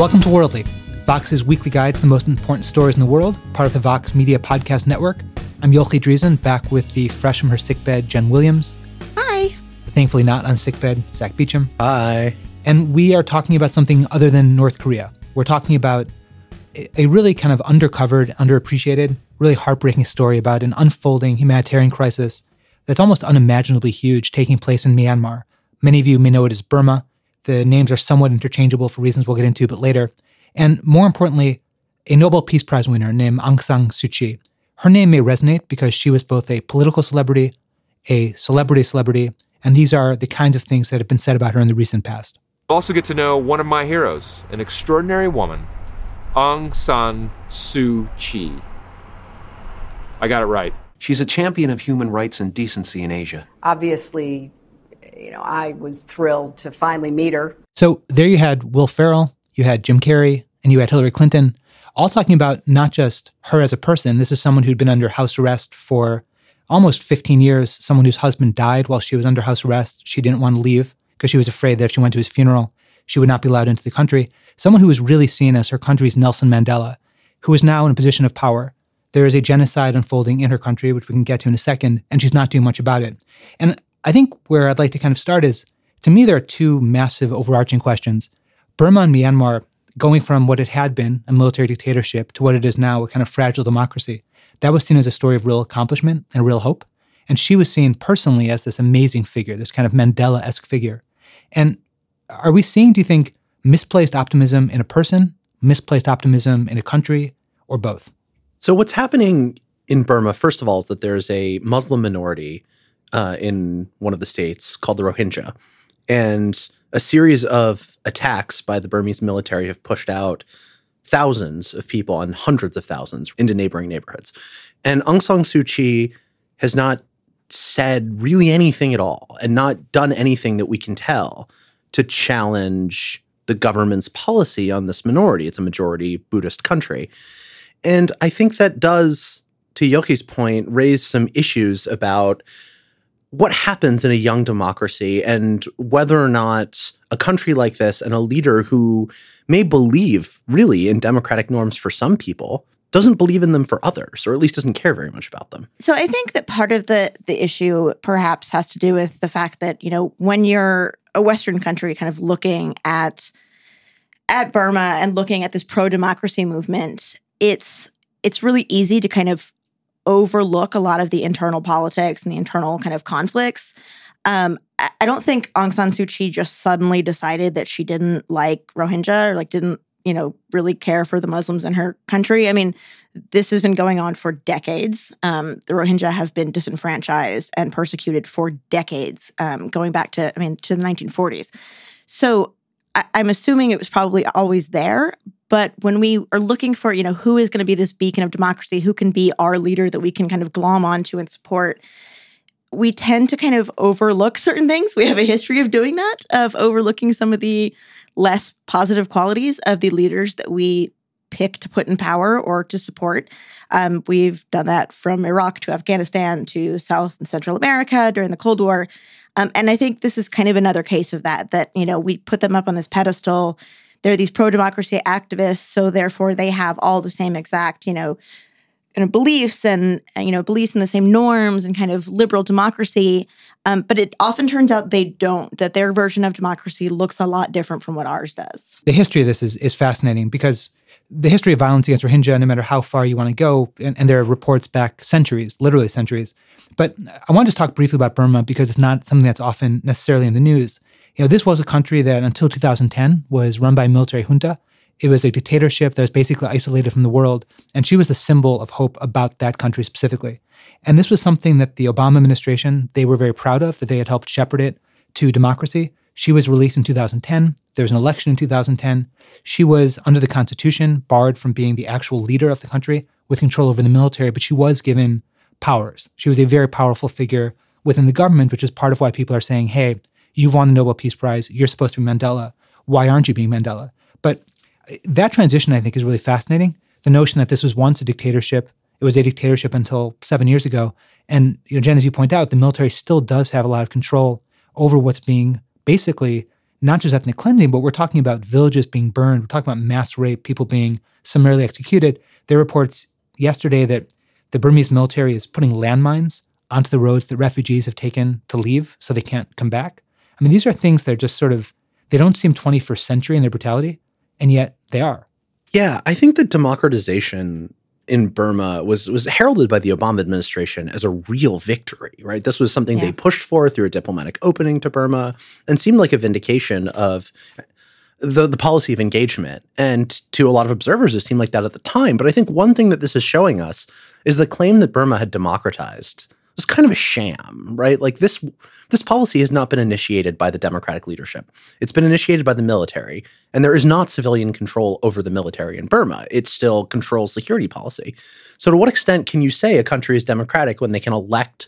Welcome to Worldly, Vox's weekly guide to the most important stories in the world, part of the Vox Media Podcast Network. I'm Yochi Dreazen, back with the fresh from her sickbed, Jenn Williams. Hi. Thankfully not on sickbed, Zack Beauchamp. Hi. And we are talking about something other than North Korea. We're talking about a really kind of undercovered, underappreciated, really heartbreaking story about an unfolding humanitarian crisis that's almost unimaginably huge taking place in Myanmar. Many of you may know it as Burma. The names are somewhat interchangeable for reasons we'll get into a bit later. And more importantly, a Nobel Peace Prize winner named Aung San Suu Kyi. Her name may resonate because she was both a political celebrity, a celebrity celebrity, and these are the kinds of things that have been said about her in the recent past. Also, get to know one of my heroes, an extraordinary woman, Aung San Suu Kyi. I got it right. She's a champion of human rights and decency in Asia. Obviously, you know, I was thrilled to finally meet her. So there you had Will Ferrell, you had Jim Carrey, and you had Hillary Clinton, all talking about not just her as a person. This is someone who'd been under house arrest for almost 15 years, someone whose husband died while she was under house arrest. She didn't want to leave because she was afraid that if she went to his funeral, she would not be allowed into the country. Someone who was really seen as her country's Nelson Mandela, who is now in a position of power. There is a genocide unfolding in her country, which we can get to in a second, and she's not doing much about it. And I think where I'd like to kind of start is to me, there are two massive overarching questions. Burma and Myanmar, going from what it had been, a military dictatorship, to what it is now, a kind of fragile democracy, that was seen as a story of real accomplishment and real hope. And she was seen personally as this amazing figure, this kind of Mandela esque figure. And are we seeing, do you think, misplaced optimism in a person, misplaced optimism in a country, or both? So, what's happening in Burma, first of all, is that there's a Muslim minority uh, in one of the states called the Rohingya. And a series of attacks by the Burmese military have pushed out thousands of people and hundreds of thousands into neighboring neighborhoods. And Aung San Suu Kyi has not said really anything at all and not done anything that we can tell to challenge the government's policy on this minority. It's a majority Buddhist country. And I think that does, to Yochi's point, raise some issues about what happens in a young democracy and whether or not a country like this and a leader who may believe really in democratic norms for some people doesn't believe in them for others or at least doesn't care very much about them. So I think that part of the the issue perhaps has to do with the fact that, you know, when you're a western country kind of looking at at Burma and looking at this pro-democracy movement, it's it's really easy to kind of overlook a lot of the internal politics and the internal kind of conflicts. Um, I don't think Aung San Suu Kyi just suddenly decided that she didn't like Rohingya or like didn't you know really care for the Muslims in her country. I mean, this has been going on for decades. Um, the Rohingya have been disenfranchised and persecuted for decades, um, going back to I mean to the 1940s. So I- I'm assuming it was probably always there, but when we are looking for, you know, who is going to be this beacon of democracy, who can be our leader that we can kind of glom onto and support, we tend to kind of overlook certain things. We have a history of doing that, of overlooking some of the less positive qualities of the leaders that we pick to put in power or to support. Um, we've done that from Iraq to Afghanistan to South and Central America during the Cold War. Um, and I think this is kind of another case of that, that, you know, we put them up on this pedestal they're these pro-democracy activists so therefore they have all the same exact you know kind of beliefs and you know beliefs in the same norms and kind of liberal democracy. Um, but it often turns out they don't that their version of democracy looks a lot different from what ours does. The history of this is, is fascinating because the history of violence against rohingya no matter how far you want to go and, and there are reports back centuries literally centuries. But i want to just talk briefly about burma because it's not something that's often necessarily in the news you know, this was a country that until 2010 was run by a military junta. It was a dictatorship that was basically isolated from the world, and she was the symbol of hope about that country specifically. And this was something that the Obama administration, they were very proud of, that they had helped shepherd it to democracy. She was released in 2010. There was an election in 2010. She was, under the Constitution, barred from being the actual leader of the country with control over the military, but she was given powers. She was a very powerful figure within the government, which is part of why people are saying, hey, You've won the Nobel Peace Prize. You're supposed to be Mandela. Why aren't you being Mandela? But uh, that transition, I think, is really fascinating. The notion that this was once a dictatorship. It was a dictatorship until seven years ago. And, you know, Jenn, as you point out, the military still does have a lot of control over what's being basically not just ethnic cleansing, but we're talking about villages being burned. We're talking about mass rape, people being summarily executed. There are reports yesterday that the Burmese military is putting landmines onto the roads that refugees have taken to leave so they can't come back. I mean, these are things that are just sort of, they don't seem 21st century in their brutality, and yet they are. Yeah, I think that democratization in Burma was was heralded by the Obama administration as a real victory, right? This was something Yeah. they pushed for through a diplomatic opening to Burma and seemed like a vindication of the the policy of engagement. And to a lot of observers, it seemed like that at the time. But I think one thing that this is showing us is the claim that Burma had democratized was kind of a sham, right? Like this this policy has not been initiated by the democratic leadership. It's been initiated by the military, and there is not civilian control over the military in Burma. It still controls security policy. So to what extent can you say a country is democratic when they can elect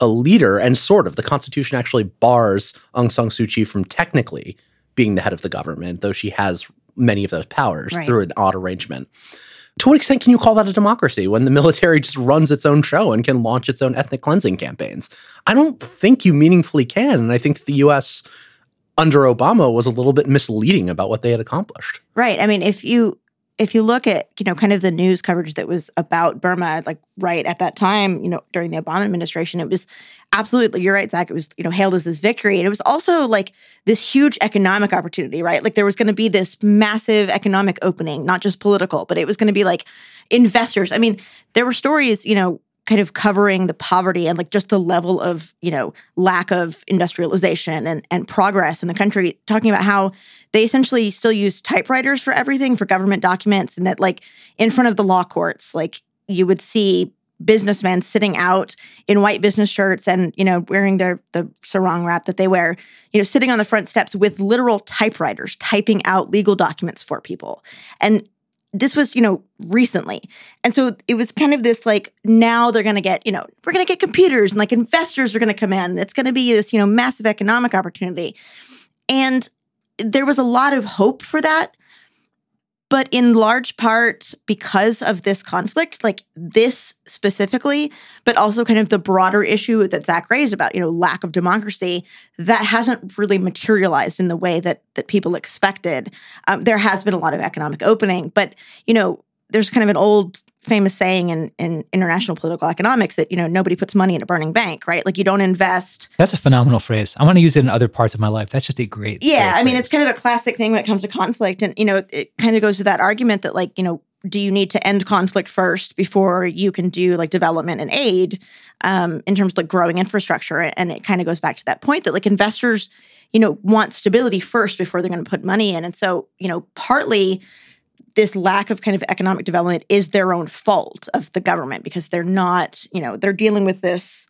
a leader and sort of the constitution actually bars Aung San Suu Kyi from technically being the head of the government, though she has many of those powers Right. through an odd arrangement. To what extent can you call that a democracy when the military just runs its own show and can launch its own ethnic cleansing campaigns? I don't think you meaningfully can. And I think the US under Obama was a little bit misleading about what they had accomplished. Right. I mean, if you if you look at you know kind of the news coverage that was about Burma, like right at that time, you know, during the Obama administration, it was absolutely you're right, Zack. It was you know hailed as this victory, and it was also like this huge economic opportunity, right? Like there was going to be this massive economic opening, not just political, but it was going to be like investors. I mean, there were stories, you know, kind of covering the poverty and like just the level of you know lack of industrialization and and progress in the country talking about how they essentially still use typewriters for everything for government documents and that like in front of the law courts like you would see businessmen sitting out in white business shirts and you know wearing their the sarong wrap that they wear you know sitting on the front steps with literal typewriters typing out legal documents for people. And this was, you know, recently. And so it was kind of this like, now they're going to get, you know, we're going to get computers and like investors are going to come in. It's going to be this, you know, massive economic opportunity. And there was a lot of hope for that. But in large part because of this conflict, like this specifically, but also kind of the broader issue that Zack raised about, you know, lack of democracy, that hasn't really materialized in the way that that people expected. Um, there has been a lot of economic opening, but you know, there's kind of an old famous saying in, in international political economics that you know nobody puts money in a burning bank, right? Like you don't invest. That's a phenomenal phrase. I want to use it in other parts of my life. That's just a great. Yeah, I mean, phrase. it's kind of a classic thing when it comes to conflict, and you know, it kind of goes to that argument that like you know, do you need to end conflict first before you can do like development and aid um, in terms of like growing infrastructure? And it kind of goes back to that point that like investors, you know, want stability first before they're going to put money in, and so you know, partly this lack of kind of economic development is their own fault of the government because they're not, you know, they're dealing with this.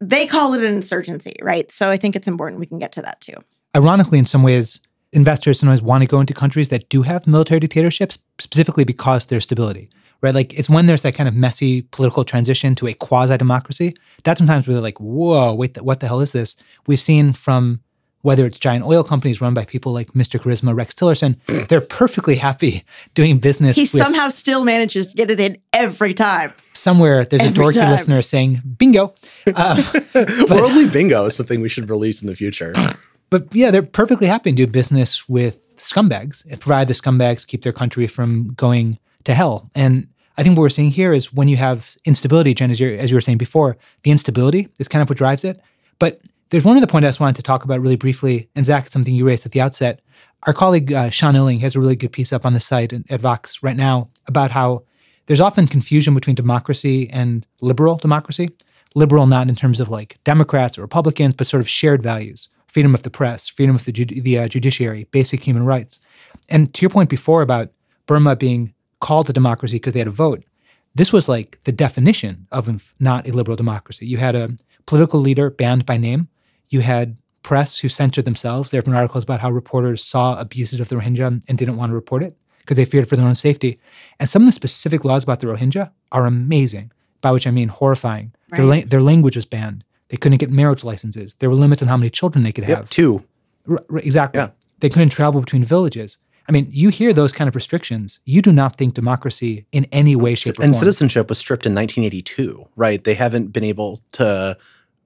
They call it an insurgency, right? So I think it's important we can get to that too. ironically, in some ways, investors sometimes want to go into countries that do have military dictatorships specifically because there's stability, right? Like it's when there's that kind of messy political transition to a quasi democracy that sometimes we're like, whoa, wait, what the hell is this? We've seen from whether it's giant oil companies run by people like Mr. Charisma, Rex Tillerson, they're perfectly happy doing business. He with somehow still manages to get it in every time. somewhere there's a dorky time. listener saying bingo. Um, Worldly bingo is something we should release in the future. But yeah, they're perfectly happy to do business with scumbags, and provided the scumbags keep their country from going to hell. And I think what we're seeing here is when you have instability, Jenn, as you as you were saying before, the instability is kind of what drives it. But there's one other point I just wanted to talk about really briefly, and Zack, something you raised at the outset. Our colleague uh, Sean Illing has a really good piece up on the site at, Vox right now about how there's often confusion between democracy and liberal democracy. Liberal, not in terms of like Democrats or Republicans, but sort of shared values freedom of the press, freedom of the, the uh, judiciary, basic human rights. And to your point before about Burma being called a democracy because they had a vote, this was like the definition of not a liberal democracy. You had a political leader banned by name. You had press who censored themselves. There have been articles about how reporters saw abuses of the Rohingya and didn't want to report it because they feared for their own safety. And some of the specific laws about the Rohingya are amazing, by which I mean horrifying. Their, la- their language was banned. They couldn't get marriage licenses. There were limits on how many children they could have. Two. R- r- exactly. Yeah. They couldn't travel between villages. I mean, you hear those kind of restrictions. You do not think democracy in any way, shape, or and form. citizenship was stripped in 1982 right they haven't been able to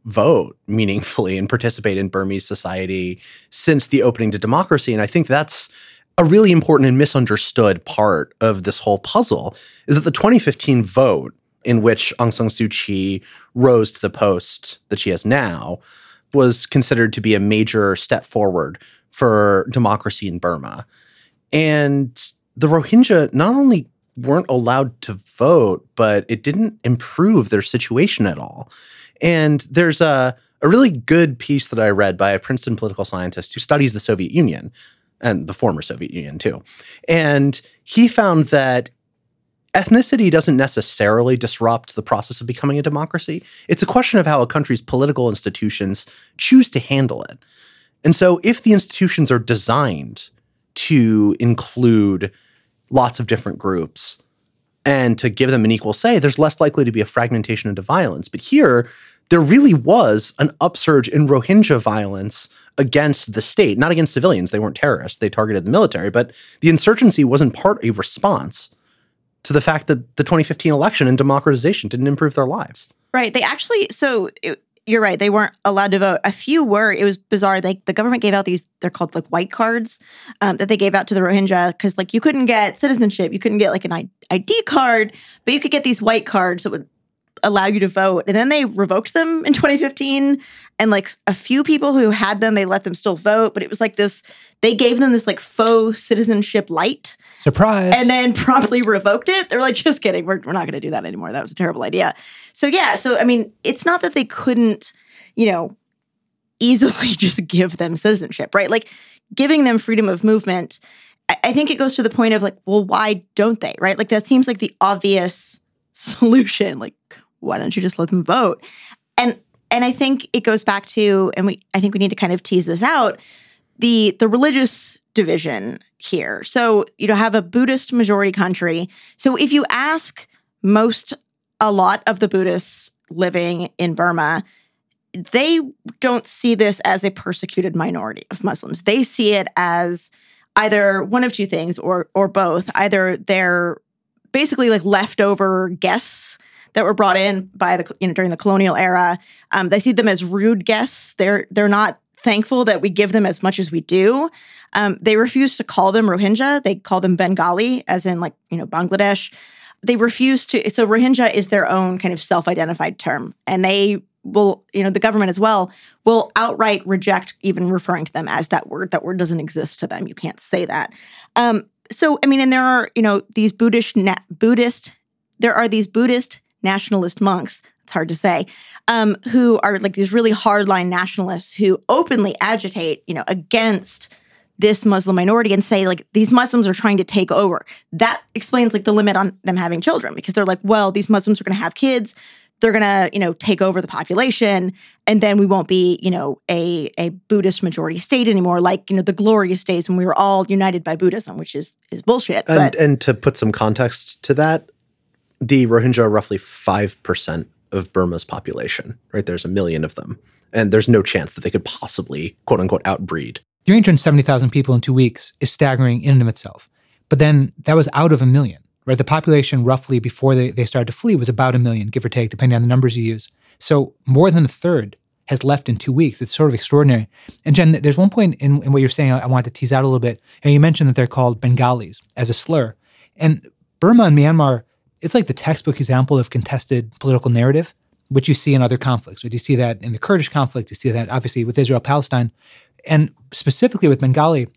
vote meaningfully and participate in Burmese society since the opening to democracy. And I think that's a really important and misunderstood part of this whole puzzle is that the 2015 vote in which Aung San Suu Kyi rose to the post that she has now was considered to be a major step forward for democracy in Burma. And the Rohingya not only weren't allowed to vote, but it didn't improve their situation at all. And there's a, a really good piece that I read by a Princeton political scientist who studies the Soviet Union and the former Soviet Union too. And he found that ethnicity doesn't necessarily disrupt the process of becoming a democracy. It's a question of how a country's political institutions choose to handle it. And so if the institutions are designed to include lots of different groups and to give them an equal say, there's less likely to be a fragmentation into violence. But here, there really was an upsurge in Rohingya violence against the state, not against civilians. They weren't terrorists, they targeted the military, but the insurgency wasn't part a response to the fact that the 2015 election and democratization didn't improve their lives. Right. They actually, so it, you're right. They weren't allowed to vote. A few were. It was bizarre. They, the government gave out these, they're called like white cards um, that they gave out to the Rohingya because like you couldn't get citizenship. You couldn't get like an ID card, but you could get these white cards that would allow you to vote. And then they revoked them in 2015. And like a few people who had them, they let them still vote. But it was like this, they gave them this like faux citizenship light. Surprise. And then promptly revoked it. They're like, just kidding. We're, we're not going to do that anymore. That was a terrible idea. So, yeah. So, I mean, it's not that they couldn't, you know, easily just give them citizenship, right? Like giving them freedom of movement. I, I think it goes to the point of like, well, why don't they, right? Like that seems like the obvious solution. Like, why don't you just let them vote? And and I think it goes back to, and we I think we need to kind of tease this out, the the religious division here. So you know, have a Buddhist majority country. So if you ask most a lot of the Buddhists living in Burma, they don't see this as a persecuted minority of Muslims. They see it as either one of two things or or both. Either they're basically like leftover guests that were brought in by the you know during the colonial era. Um, they see them as rude guests. They're they're not thankful that we give them as much as we do. Um, they refuse to call them Rohingya. They call them Bengali, as in like you know Bangladesh. They refuse to. So Rohingya is their own kind of self-identified term, and they will you know the government as well will outright reject even referring to them as that word that word doesn't exist to them you can't say that um, so i mean and there are you know these buddhist na- buddhist there are these buddhist nationalist monks it's hard to say um, who are like these really hardline nationalists who openly agitate you know against this muslim minority and say like these muslims are trying to take over. That explains like the limit on them having children because they're like well these muslims are going to have kids. They're going to you know take over the population and then we won't be you know a a buddhist majority state anymore like you know the glorious days when we were all united by buddhism which is is bullshit And, but and to put some context to that, the Rohingya are roughly 5% of Burma's population, right? There's a million of them. And there's no chance that they could possibly, quote unquote, outbreed. 370,000 people in two weeks is staggering in and of itself. But then that was out of a million, right? The population roughly before they, they started to flee was about a million, give or take, depending on the numbers you use. So more than a third has left in two weeks. It's sort of extraordinary. And Jenn, there's one point in, in what you're saying I, I wanted to tease out a little bit. And you mentioned that they're called Bengalis as a slur. And Burma and Myanmar, it's like the textbook example of contested political narrative, which you see in other conflicts. You see that in the Kurdish conflict, you see that obviously with Israel Palestine. And specifically with Bengali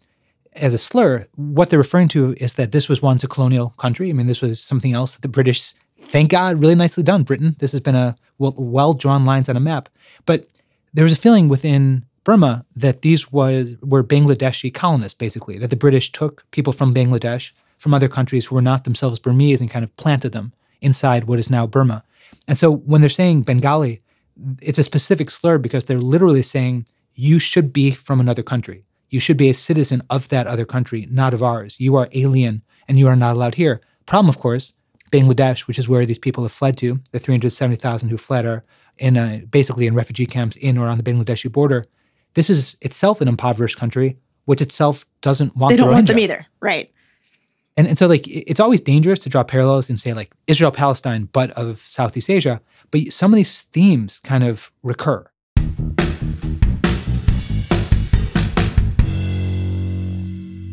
as a slur, what they're referring to is that this was once a colonial country. I mean, this was something else that the British, thank God, really nicely done, Britain. This has been a well drawn lines on a map. But there was a feeling within Burma that these was were Bangladeshi colonists, basically, that the British took people from Bangladesh, from other countries who were not themselves Burmese, and kind of planted them inside what is now Burma. And so when they're saying Bengali, it's a specific slur because they're literally saying you should be from another country. You should be a citizen of that other country, not of ours. You are alien and you are not allowed here. Problem, of course, Bangladesh, which is where these people have fled to, the 370,000 who fled are in a, basically in refugee camps in or on the Bangladeshi border. This is itself an impoverished country, which itself doesn't want them. they don't want them either right and, and so like it's always dangerous to draw parallels and say like Israel Palestine but of Southeast Asia, but some of these themes kind of recur.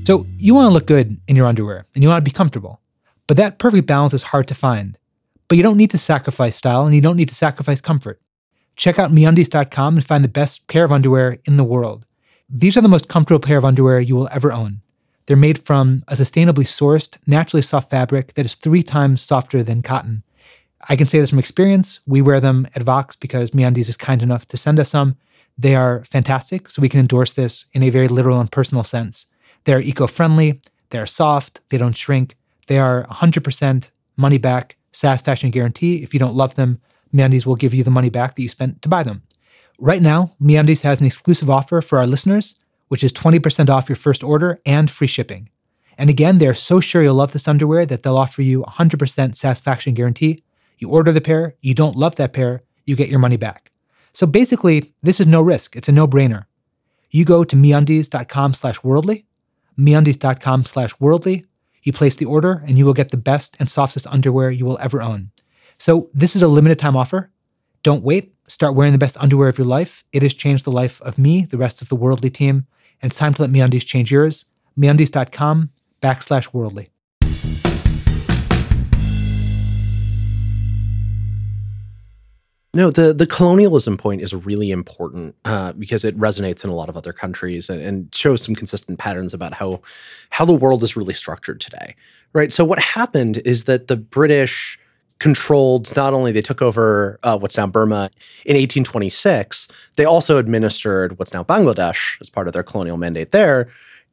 So you want to look good in your underwear and you want to be comfortable. But that perfect balance is hard to find. But you don't need to sacrifice style and you don't need to sacrifice comfort. Check out meundies.com and find the best pair of underwear in the world. These are the most comfortable pair of underwear you will ever own. They're made from a sustainably sourced, naturally soft fabric that is three times softer than cotton. I can say this from experience. We wear them at Vox because MeUndies is kind enough to send us some. They are fantastic, so we can endorse this in a very literal and personal sense. They're eco-friendly, they're soft, they don't shrink, they are 100% money back, satisfaction guarantee. If you don't love them, MeUndies will give you the money back that you spent to buy them. Right now, MeUndies has an exclusive offer for our listeners, which is 20% off your first order and free shipping. And again, they're so sure you'll love this underwear that they'll offer you 100% satisfaction guarantee. You order the pair, you don't love that pair, you get your money back. So basically, this is no risk. It's a no-brainer. You go to meundies.com slash worldly, meundies.com slash worldly, you place the order, and you will get the best and softest underwear you will ever own. So this is a limited time offer. Don't wait. Start wearing the best underwear of your life. It has changed the life of me, the rest of the worldly team, and it's time to let MeUndies change yours. MeUndies.com backslash worldly. No, the the colonialism point is really important uh, because it resonates in a lot of other countries and, and, shows some consistent patterns about how how the world is really structured today, right? So what happened is that the British controlled not only they took over uh, what's now Burma in 1826, they also administered what's now Bangladesh as part of their colonial mandate there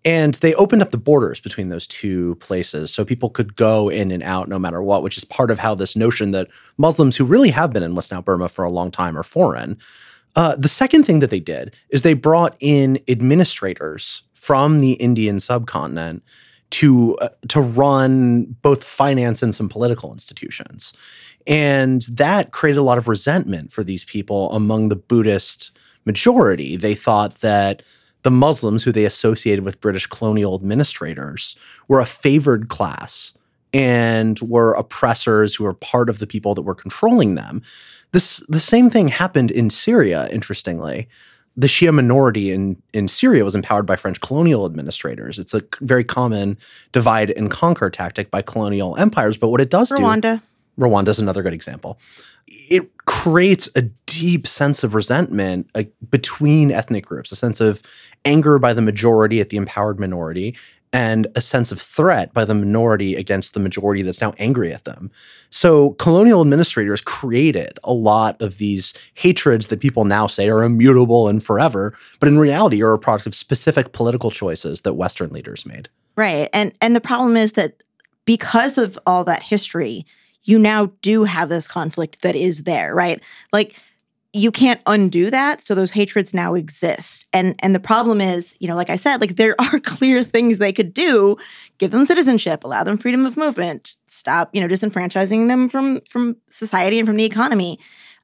and they opened up the borders between those two places so people could go in and out no matter what, which is part of how this notion that Muslims who really have been in what's now Burma for a long time are foreign. Uh, the second thing that they did is they brought in administrators from the Indian subcontinent to uh, to run both finance and some political institutions. And that created a lot of resentment for these people among the Buddhist majority. They thought that the Muslims who they associated with British colonial administrators were a favored class and were oppressors who were part of the people that were controlling them. This the same thing happened in Syria, interestingly. The Shia minority in, in Syria was empowered by French colonial administrators. It's a very common divide and conquer tactic by colonial empires. But what it does Rwanda. do Rwanda is another good example. It creates a deep sense of resentment uh, between ethnic groups, a sense of anger by the majority at the empowered minority, and a sense of threat by the minority against the majority that's now angry at them. So colonial administrators created a lot of these hatreds that people now say are immutable and forever, but in reality are a product of specific political choices that Western leaders made. Right. And and the problem is that because of all that history, you now do have this conflict that is there, right? Like you can't undo that so those hatreds now exist. And and the problem is you know like i said like there are clear things they could do. Give them citizenship allow them freedom of movement stop you know disenfranchising them from from society and from the economy.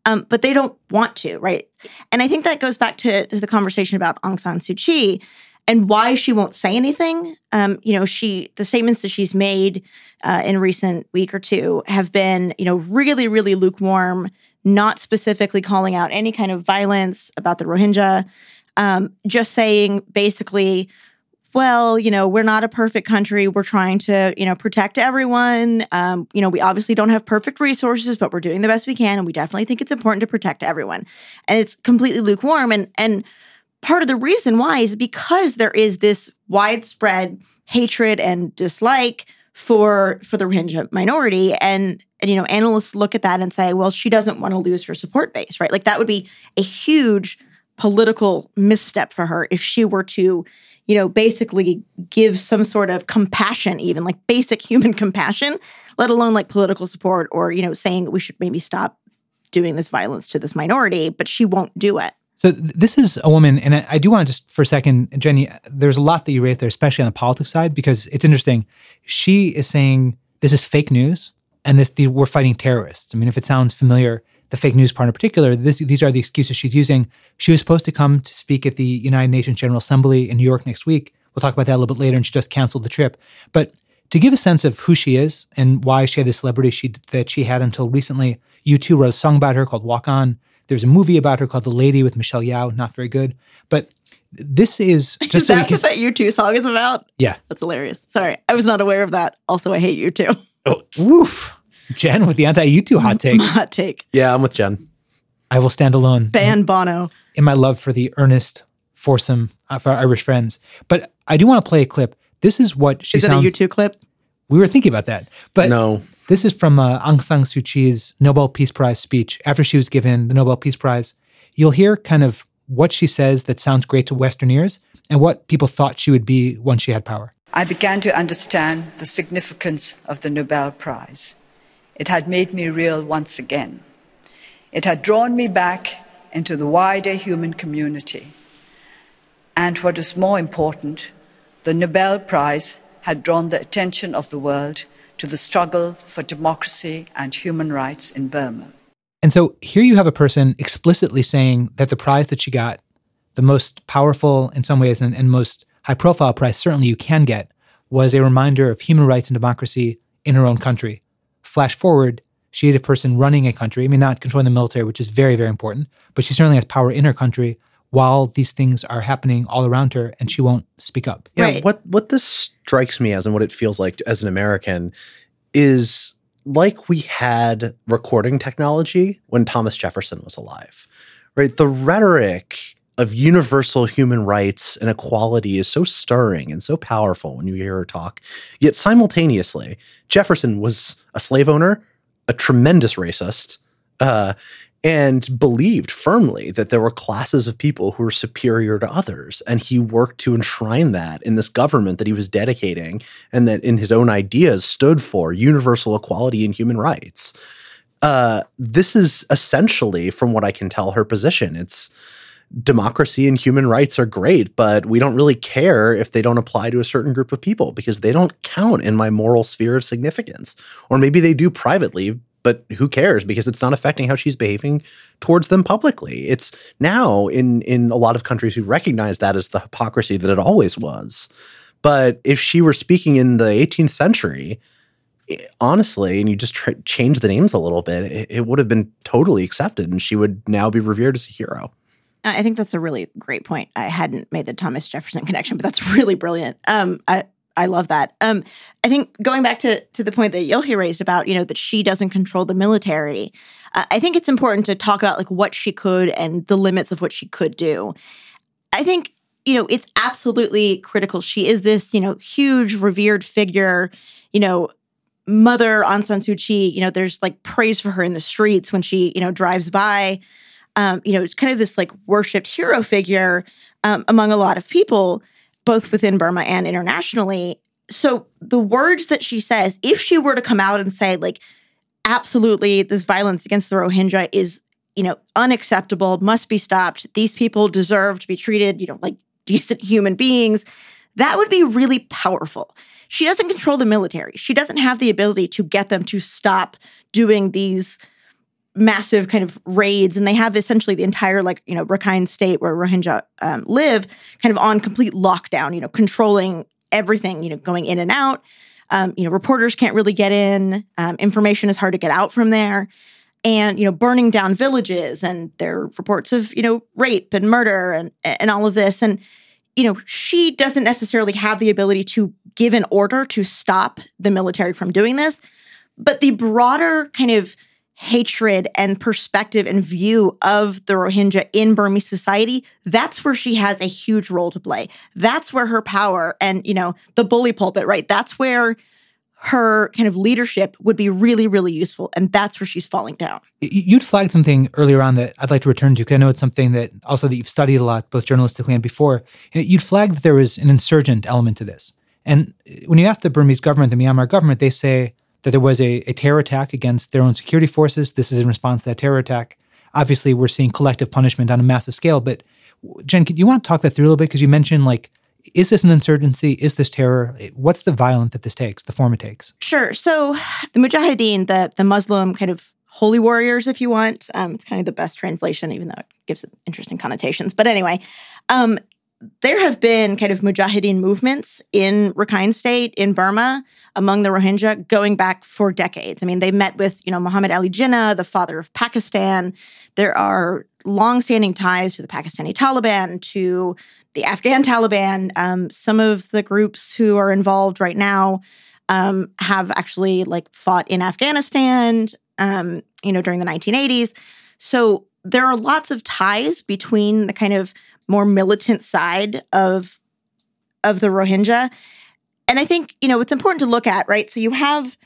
Um, but they don't want to right? And i think that goes back to, to the conversation about aung san suu kyi and why she won't say anything. Um, you know, she the statements that she's made uh, in recent week or two have been, you know, really, really lukewarm, not specifically calling out any kind of violence about the Rohingya, um, just saying basically, well, you know, we're not a perfect country. We're trying to, you know, protect everyone. Um, you know, we obviously don't have perfect resources, but we're doing the best we can, and we definitely think it's important to protect everyone. And it's completely lukewarm, and and part of the reason why is because there is this widespread hatred and dislike for for the Rohingya minority and and you know analysts look at that and say well she doesn't want to lose her support base right like that would be a huge political misstep for her if she were to you know basically give some sort of compassion even like basic human compassion let alone like political support or you know saying we should maybe stop doing this violence to this minority but she won't do it so this is a woman, and I, do want to just for a second, Jenny. There's a lot that you raised there, especially on the politics side, because it's interesting. She is saying this is fake news, and this the, we're fighting terrorists. I mean, if it sounds familiar, the fake news part in particular, this, these are the excuses she's using. She was supposed to come to speak at the United Nations General Assembly in New York next week. We'll talk about that a little bit later, and she just canceled the trip. But to give a sense of who she is and why she had the celebrity she that she had until recently, U2 wrote a song about her called "Walk On." There's a movie about her called The Lady with Michelle Yeoh, not very good. But This is just so we That's can. what that U2 song is about. Yeah. That's hilarious. Sorry, I was not aware of that. Also, I hate you too. Oh, woof. Jenn with the anti U2 hot take. Hot take. Yeah, I'm with Jenn. I will stand alone Ban Bono. in my love for the earnest foursome of our Irish friends. But I do want to play a clip. This is what she Is it sounds. a U2 clip? we were thinking about that, but no, This is from uh, Aung San Suu Kyi's Nobel Peace Prize speech after she was given the Nobel Peace Prize. You'll hear kind of what she says that sounds great to Western ears and what people thought she would be once she had power. I began to understand the significance of the Nobel Prize. It had made me real once again. It had drawn me back into the wider human community. And what is more important, the Nobel Prize had drawn the attention of the world to the struggle for democracy and human rights in Burma. And so here you have a person explicitly saying that the prize that she got, the most powerful in some ways and, and most high profile prize certainly you can get, was a reminder of human rights and democracy in her own country. Flash forward, she is a person running a country, I mean, not controlling the military, which is very, very important, but she certainly has power in her country while these things are happening all around her and she won't speak up. Yeah, Right. what what this strikes me as and what it feels like as an American is like we had recording technology when Thomas Jefferson was alive. Right? The rhetoric of universal human rights and equality is so stirring and so powerful when you hear her talk. Yet simultaneously, Jefferson was a slave owner, a tremendous racist, uh, and believed firmly that there were classes of people who were superior to others. And he worked to enshrine that in this government that he was dedicating and that in his own ideas stood for universal equality and human rights. Uh, this is essentially, from what I can tell, her position. It's democracy and human rights are great, but we don't really care if they don't apply to a certain group of people because they don't count in my moral sphere of significance. Or maybe they do privately, but who cares because it's not affecting how she's behaving towards them publicly. It's now in in a lot of countries who recognize that as the hypocrisy that it always was. But if she were speaking in the 18th century, i- honestly, and you just tr- change the names a little bit, it, it would have been totally accepted, and she would now be revered as a hero. I think that's a really great point. I hadn't made the Thomas Jefferson connection, but that's really brilliant. Um, I I love that. Um, I think going back to to the point that Yochi raised about you know that she doesn't control the military. Uh, I think it's important to talk about like what she could and the limits of what she could do. I think you know it's absolutely critical. She is this you know huge revered figure. You know. Mother Aung San Suu Kyi, you know, there's like praise for her in the streets when she, you know, drives by um, you know, it's kind of this like worshipped hero figure um, among a lot of people, both within Burma and internationally. So the words that she says, if she were to come out and say, like, absolutely, this violence against the Rohingya is, you know, unacceptable, must be stopped. These people deserve to be treated, you know, like decent human beings. That would be really powerful. She doesn't control the military. She doesn't have the ability to get them to stop doing these massive kind of raids and they have essentially the entire like you know Rakhine state where Rohingya um, live kind of on complete lockdown you know controlling everything you know going in and out. Um, you know reporters can't really get in. Um, information is hard to get out from there. And you know burning down villages and there are reports of you know rape and murder and and all of this. And you know she doesn't necessarily have the ability to give an order to stop the military from doing this but the broader kind of hatred and perspective and view of the Rohingya in Burmese society, that's where she has a huge role to play. That's where her power and, you know, the bully pulpit, right? That's where her kind of leadership would be really, really useful. And that's where she's falling down. You'd flagged something earlier on that I'd like to return to because I know it's something that also that you've studied a lot, both journalistically and before. You'd flagged that there was an insurgent element to this. And uh, when you ask the Burmese government, the Myanmar government, they say that there was a, a terror attack against their own security forces. This is in response to that terror attack. Obviously, we're seeing collective punishment on a massive scale. But Jenn, do you want to talk that through a little bit? Because you mentioned like, is this an insurgency? Is this terror? What's the violence that this takes, the form it takes? Sure. So the Mujahideen, the the Muslim kind of holy warriors, if you want, um, it's kind of the best translation, even though it gives it interesting connotations. But anyway, um, there have been kind of mujahideen movements in Rakhine State, in Burma, among the Rohingya going back for decades. I mean, they met with, you know, Muhammad Ali Jinnah, the father of Pakistan. There are longstanding ties to the Pakistani Taliban, to the Afghan Taliban. Um, some of the groups who are involved right now um, have actually like fought in Afghanistan, um, you know, during the 1980s. So there are lots of ties between the kind of more militant side of of the Rohingya. And I think, you know, it's important to look at, right? So you have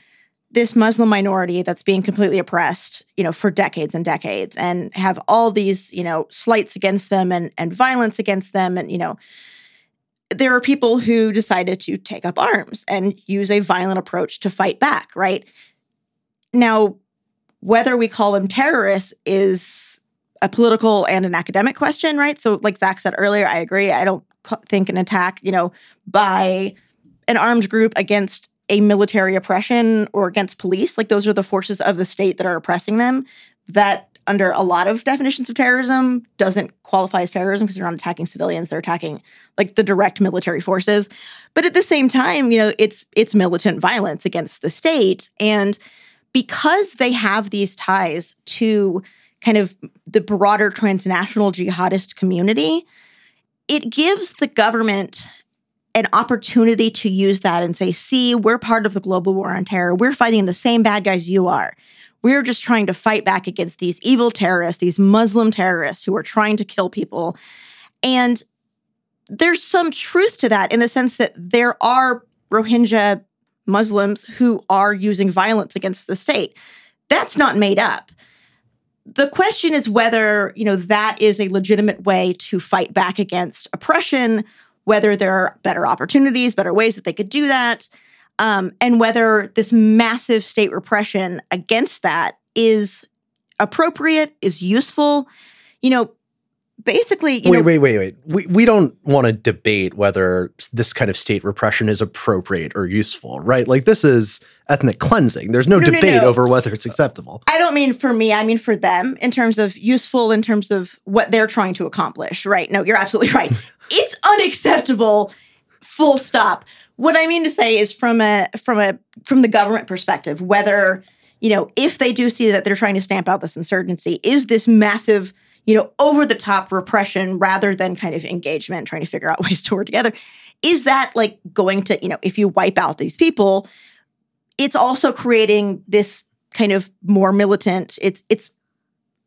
this Muslim minority that's being completely oppressed, you know, for decades and decades and have all these, you know, slights against them and and violence against them and, you know, there are people who decided to take up arms and use a violent approach to fight back, right? Now, whether we call them terrorists is a political and an academic question, right? So, like Zack said earlier, I agree. I don't think an attack, you know, by an armed group against a military oppression or against police, like those are the forces of the state that are oppressing them, that under a lot of definitions of terrorism doesn't qualify as terrorism because they're not attacking civilians they're attacking like the direct military forces but at the same time you know it's it's militant violence against the state and because they have these ties to kind of the broader transnational jihadist community, it gives the government an opportunity to use that and say, see, we're part of the global war on terror. We're fighting the same bad guys you are. We're just trying to fight back against these evil terrorists, these Muslim terrorists who are trying to kill people. And there's some truth to that in the sense that there are Rohingya Muslims who are using violence against the state. That's not made up the question is whether you know that is a legitimate way to fight back against oppression whether there are better opportunities better ways that they could do that um, and whether this massive state repression against that is appropriate is useful. You know basically wait, know, wait, wait, wait. We we don't want to debate whether this kind of state repression is appropriate or useful, right? Like this is ethnic cleansing. There's no, no debate no, no. over whether it's acceptable. I don't mean for me. I mean for them in terms of useful, in terms of what they're trying to accomplish. Right? No, you're absolutely right. it's unacceptable. Full stop. What I mean to say is from a from a from the government perspective, whether you know if they do see that they're trying to stamp out this insurgency, is this massive you know, over the top repression rather than kind of engagement, trying to figure out ways to work together. Is that like going to, you know, if you wipe out these people, it's also creating this kind of more militant, it's it's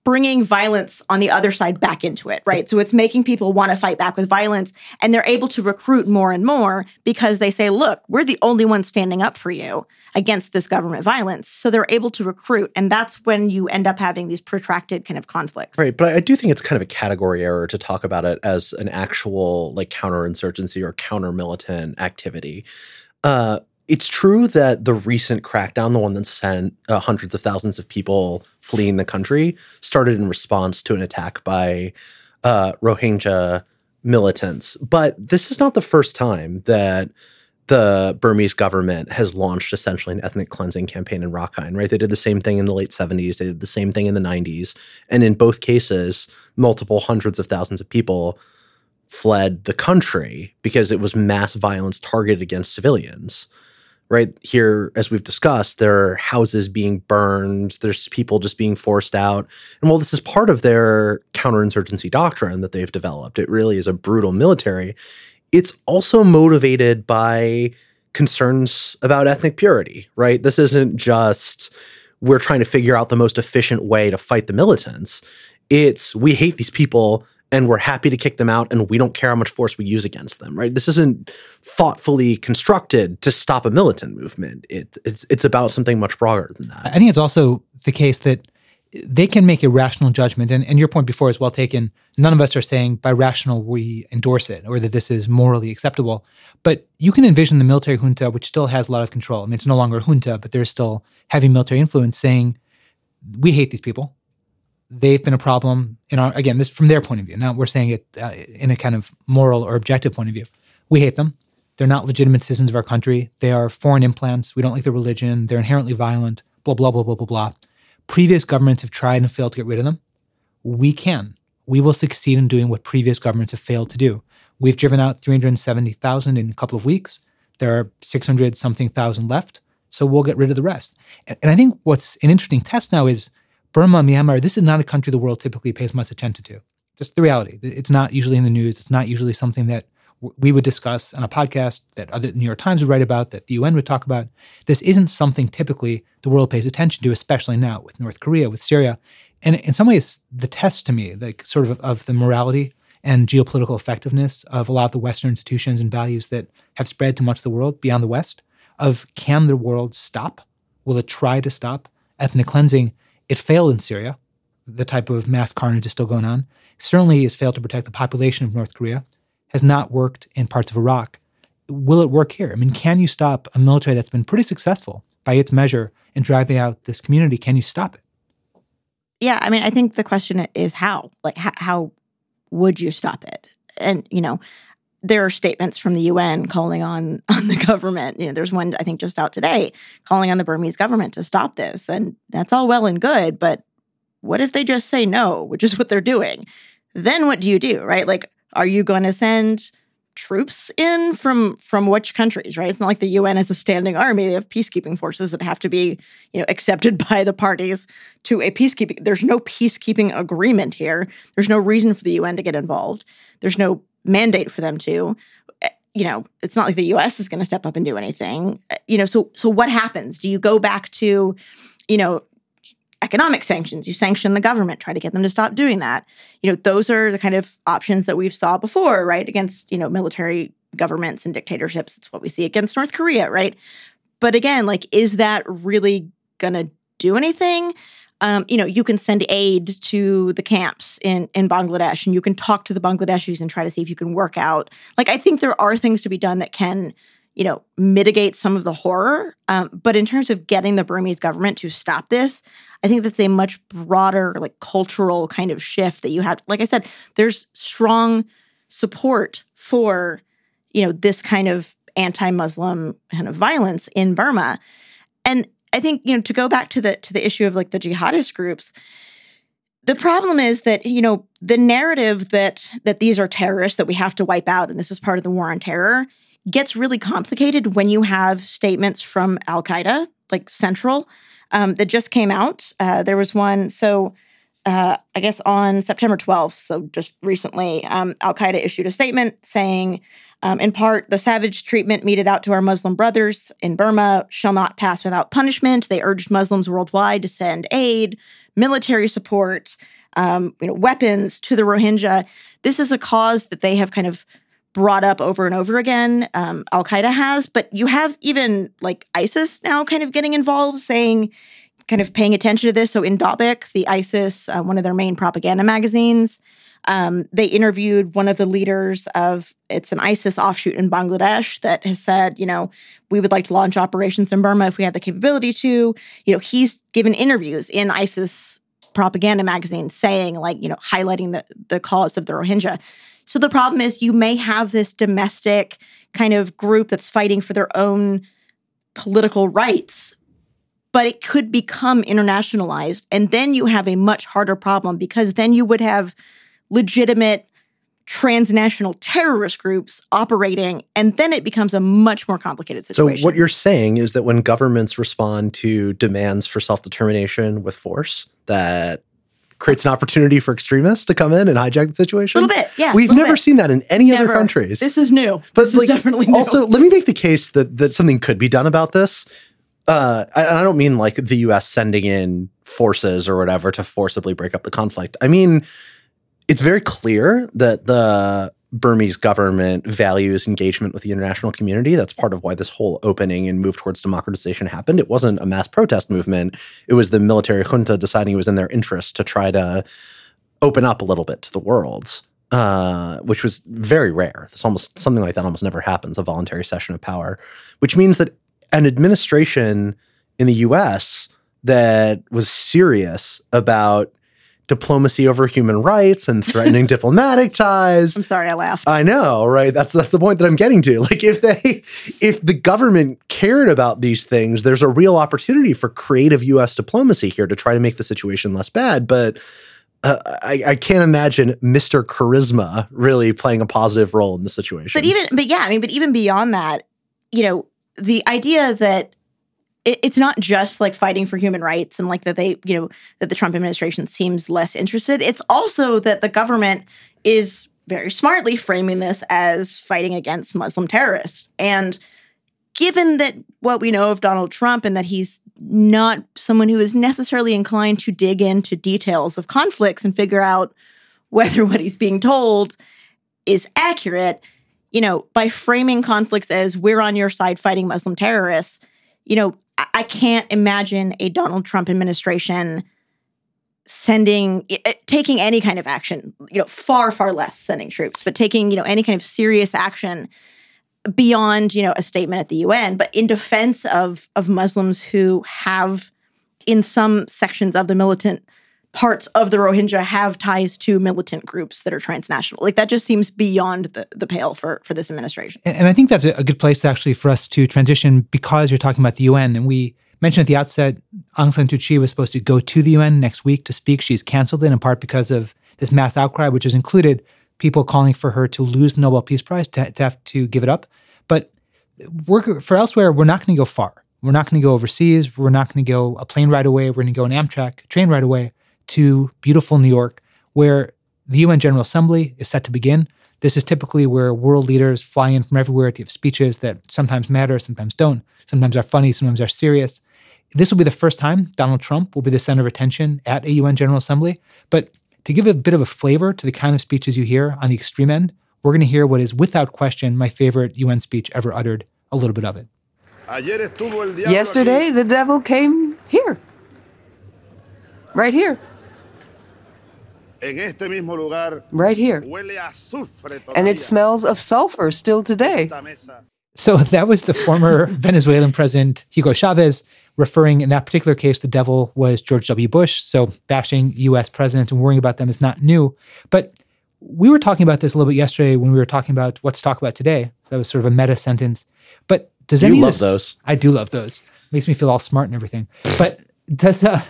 bringing violence on the other side back into it, right? So it's making people want to fight back with violence and they're able to recruit more and more because they say, look, we're the only ones standing up for you against this government violence. So they're able to recruit. And that's when you end up having these protracted kind of conflicts. Right. But I do think it's kind of a category error to talk about it as an actual like counterinsurgency or counter militant activity. Uh, it's true that the recent crackdown, the one that sent uh, hundreds of thousands of people fleeing the country, started in response to an attack by uh, Rohingya militants. But this is not the first time that the Burmese government has launched essentially an ethnic cleansing campaign in Rakhine, right? They did the same thing in the late 70s, they did the same thing in the 90s. And in both cases, multiple hundreds of thousands of people fled the country because it was mass violence targeted against civilians right here as we've discussed there are houses being burned there's people just being forced out. And while this is part of their counterinsurgency doctrine that they've developed it really is a brutal military it's also motivated by concerns about ethnic purity right? This isn't just we're trying to figure out the most efficient way to fight the militants. It's we hate these people and we're happy to kick them out and we don't care how much force we use against them right? This isn't thoughtfully constructed to stop a militant movement. It, it's, it's about something much broader than that. I think it's also the case that they can make a rational judgment and, and your point before is well taken. None of us are saying by rational we endorse it or that this is morally acceptable. But you can envision the military junta which still has a lot of control. I mean it's no longer a junta but there's still heavy military influence saying we hate these people they've been a problem in our again this from their point of view. Now we're saying it uh, in a kind of moral or objective point of view. We hate them. They're not legitimate citizens of our country. They are foreign implants. We don't like their religion. They're inherently violent blah blah blah blah blah blah. Previous governments have tried and failed to get rid of them. We can. We will succeed in doing what previous governments have failed to do. We've driven out 370,000 in a couple of weeks. There are 600 something thousand left. So we'll get rid of the rest. And, and I think what's an interesting test now is Burma, Myanmar, this is not a country the world typically pays much attention to. Just the reality. It's not usually in the news. It's not usually something that we would discuss on a podcast that other New York Times would write about, that the UN would talk about. This isn't something typically the world pays attention to, especially now with North Korea, with Syria. And in some ways, the test to me, like sort of of the morality and geopolitical effectiveness of a lot of the Western institutions and values that have spread to much of the world beyond the West, of can the world stop? Will it try to stop ethnic cleansing? It failed in Syria. The type of mass carnage is still going on. Certainly has failed to protect the population of North Korea has not worked in parts of Iraq. Will it work here? I mean, can you stop a military that's been pretty successful by its measure in driving out this community? Can you stop it? Yeah, I mean, I think the question is how. Like, how, how would you stop it? And you know, there are statements from the UN calling on on the government. You know, there's one I think just out today calling on the Burmese government to stop this, and that's all well and good. But what if they just say no, which is what they're doing? Then what do you do, right? Like, are you going to send troops in from from which countries right it's not like the UN has a standing army they have peacekeeping forces that have to be you know accepted by the parties to a peacekeeping there's no peacekeeping agreement here there's no reason for the UN to get involved there's no mandate for them to eh, you know it's not like the US is going to step up and do anything eh, you know so so what happens do you go back to you know economic sanctions. You sanction the government, try to get them to stop doing that. You know, those are the kind of options that we've saw before, right? Against, you know, military governments and dictatorships. It's what we see against North Korea, right? But again, like, is that really gonna do anything? Um, you know, you can send aid to the camps in in Bangladesh, and you can talk to the Bangladeshis and try to see if you can work out. Like, I think there are things to be done that can you know, mitigate some of the horror. Um, but in terms of getting the Burmese government to stop this, I think that's a much broader, like cultural kind of shift that you have. Like I said, there's strong support for, you know, this kind of anti-Muslim kind of violence in Burma. And I think, you know, to go back to the to the issue of like the jihadist groups, the problem is that, you know, the narrative that that these are terrorists that we have to wipe out and this is part of the war on terror gets really complicated when you have statements from Al Qaeda, like Central, um, that just came out. Uh, there was one, so uh, I guess on September 12th, so just recently, um, Al Qaeda issued a statement saying, um, in part, the savage treatment meted out to our Muslim brothers in Burma shall not pass without punishment. They urged Muslims worldwide to send aid, military support, um, you know, weapons to the Rohingya. This is a cause that they have kind of brought up over and over again. Um, Al Qaeda has, but you have even like ISIS now kind of getting involved, saying, kind of paying attention to this. So in Dabiq, the ISIS, uh, one of their main propaganda magazines, um, they interviewed one of the leaders of it's an ISIS offshoot in Bangladesh that has said, you know, we would like to launch operations in Burma if we have the capability to. You know, he's given interviews in ISIS propaganda magazines saying, like, you know, highlighting the the cause of the Rohingya. So the problem is you may have this domestic kind of group that's fighting for their own political rights, but it could become internationalized. And then you have a much harder problem because then you would have legitimate transnational terrorist groups operating, and then it becomes a much more complicated situation. So, what you're saying is that when governments respond to demands for self determination with force, that creates an opportunity for extremists to come in and hijack the situation. A little bit, yeah. We've never bit. seen that in any Never. other countries. This is new. but this like, is definitely new. also, let me make the case that that something could be done about this. Uh, and I don't mean like the U.S. sending in forces or whatever to forcibly break up the conflict. I mean, it's very clear that the Burmese government values engagement with the international community. That's part of why this whole opening and move towards democratization happened. It wasn't a mass protest movement. It was the military junta deciding it was in their interest to try to open up a little bit to the world, uh, which was very rare. This almost something like that almost never happens, a voluntary cession of power, which means that an administration in the US that was serious about diplomacy over human rights and threatening diplomatic ties I'm sorry, I laughed. I know, right? That's that's the point that I'm getting to. Like if they if the government cared about these things, there's a real opportunity for creative US diplomacy here to try to make the situation less bad, but uh, I, I can't imagine Mr. Charisma really playing a positive role in the situation. But even, but yeah, I mean, but even beyond that, you know, the idea that it, it's not just like fighting for human rights and like that they, you know, that the Trump administration seems less interested. It's also that the government is very smartly framing this as fighting against Muslim terrorists. And given that what we know of Donald Trump and that he's not someone who is necessarily inclined to dig into details of conflicts and figure out whether what he's being told is accurate, you know, by framing conflicts as we're on your side fighting Muslim terrorists, you know, I can't imagine a Donald Trump administration sending eh, eh, taking any kind of action you know far far less sending troops but taking you know any kind of serious action beyond you know a statement at the UN but in defense of of Muslims who have in some sections of the militant parts of the Rohingya have ties to militant groups that are transnational. Like that just seems beyond the, the pale for, for this administration. And I think that's a good place actually for us to transition because you're talking about the UN. And we mentioned at the outset, Aung San Suu Kyi was supposed to go to the UN next week to speak. She's canceled it in part because of this mass outcry, which has included people calling for her to lose the Nobel Peace Prize, to, to have to give it up. But for elsewhere, we're not going to go far. We're not going to go overseas. We're not going to go a plane right away. We're going to go an Amtrak train right away to beautiful New York, where the UN General Assembly is set to begin. This is typically where world leaders fly in from everywhere to give speeches that sometimes matter, sometimes don't, sometimes are funny, sometimes are serious. This will be the first time Donald Trump will be the center of attention at a UN General Assembly. But to give a bit of a flavor to the kind of speeches you hear on the extreme end, we're going to hear what is without question my favorite UN speech ever uttered, a little bit of it. Yesterday, the devil came here. Right here. Right here. And it smells of sulfur still today. So that was the former Venezuelan president Hugo Chavez referring in that particular case the devil was George W. Bush. So bashing US presidents and worrying about them is not new. But we were talking about this a little bit yesterday when we were talking about what to talk about today. That was sort of a meta sentence. But does you any love of this, those? I do love those. Makes me feel all smart and everything. But does uh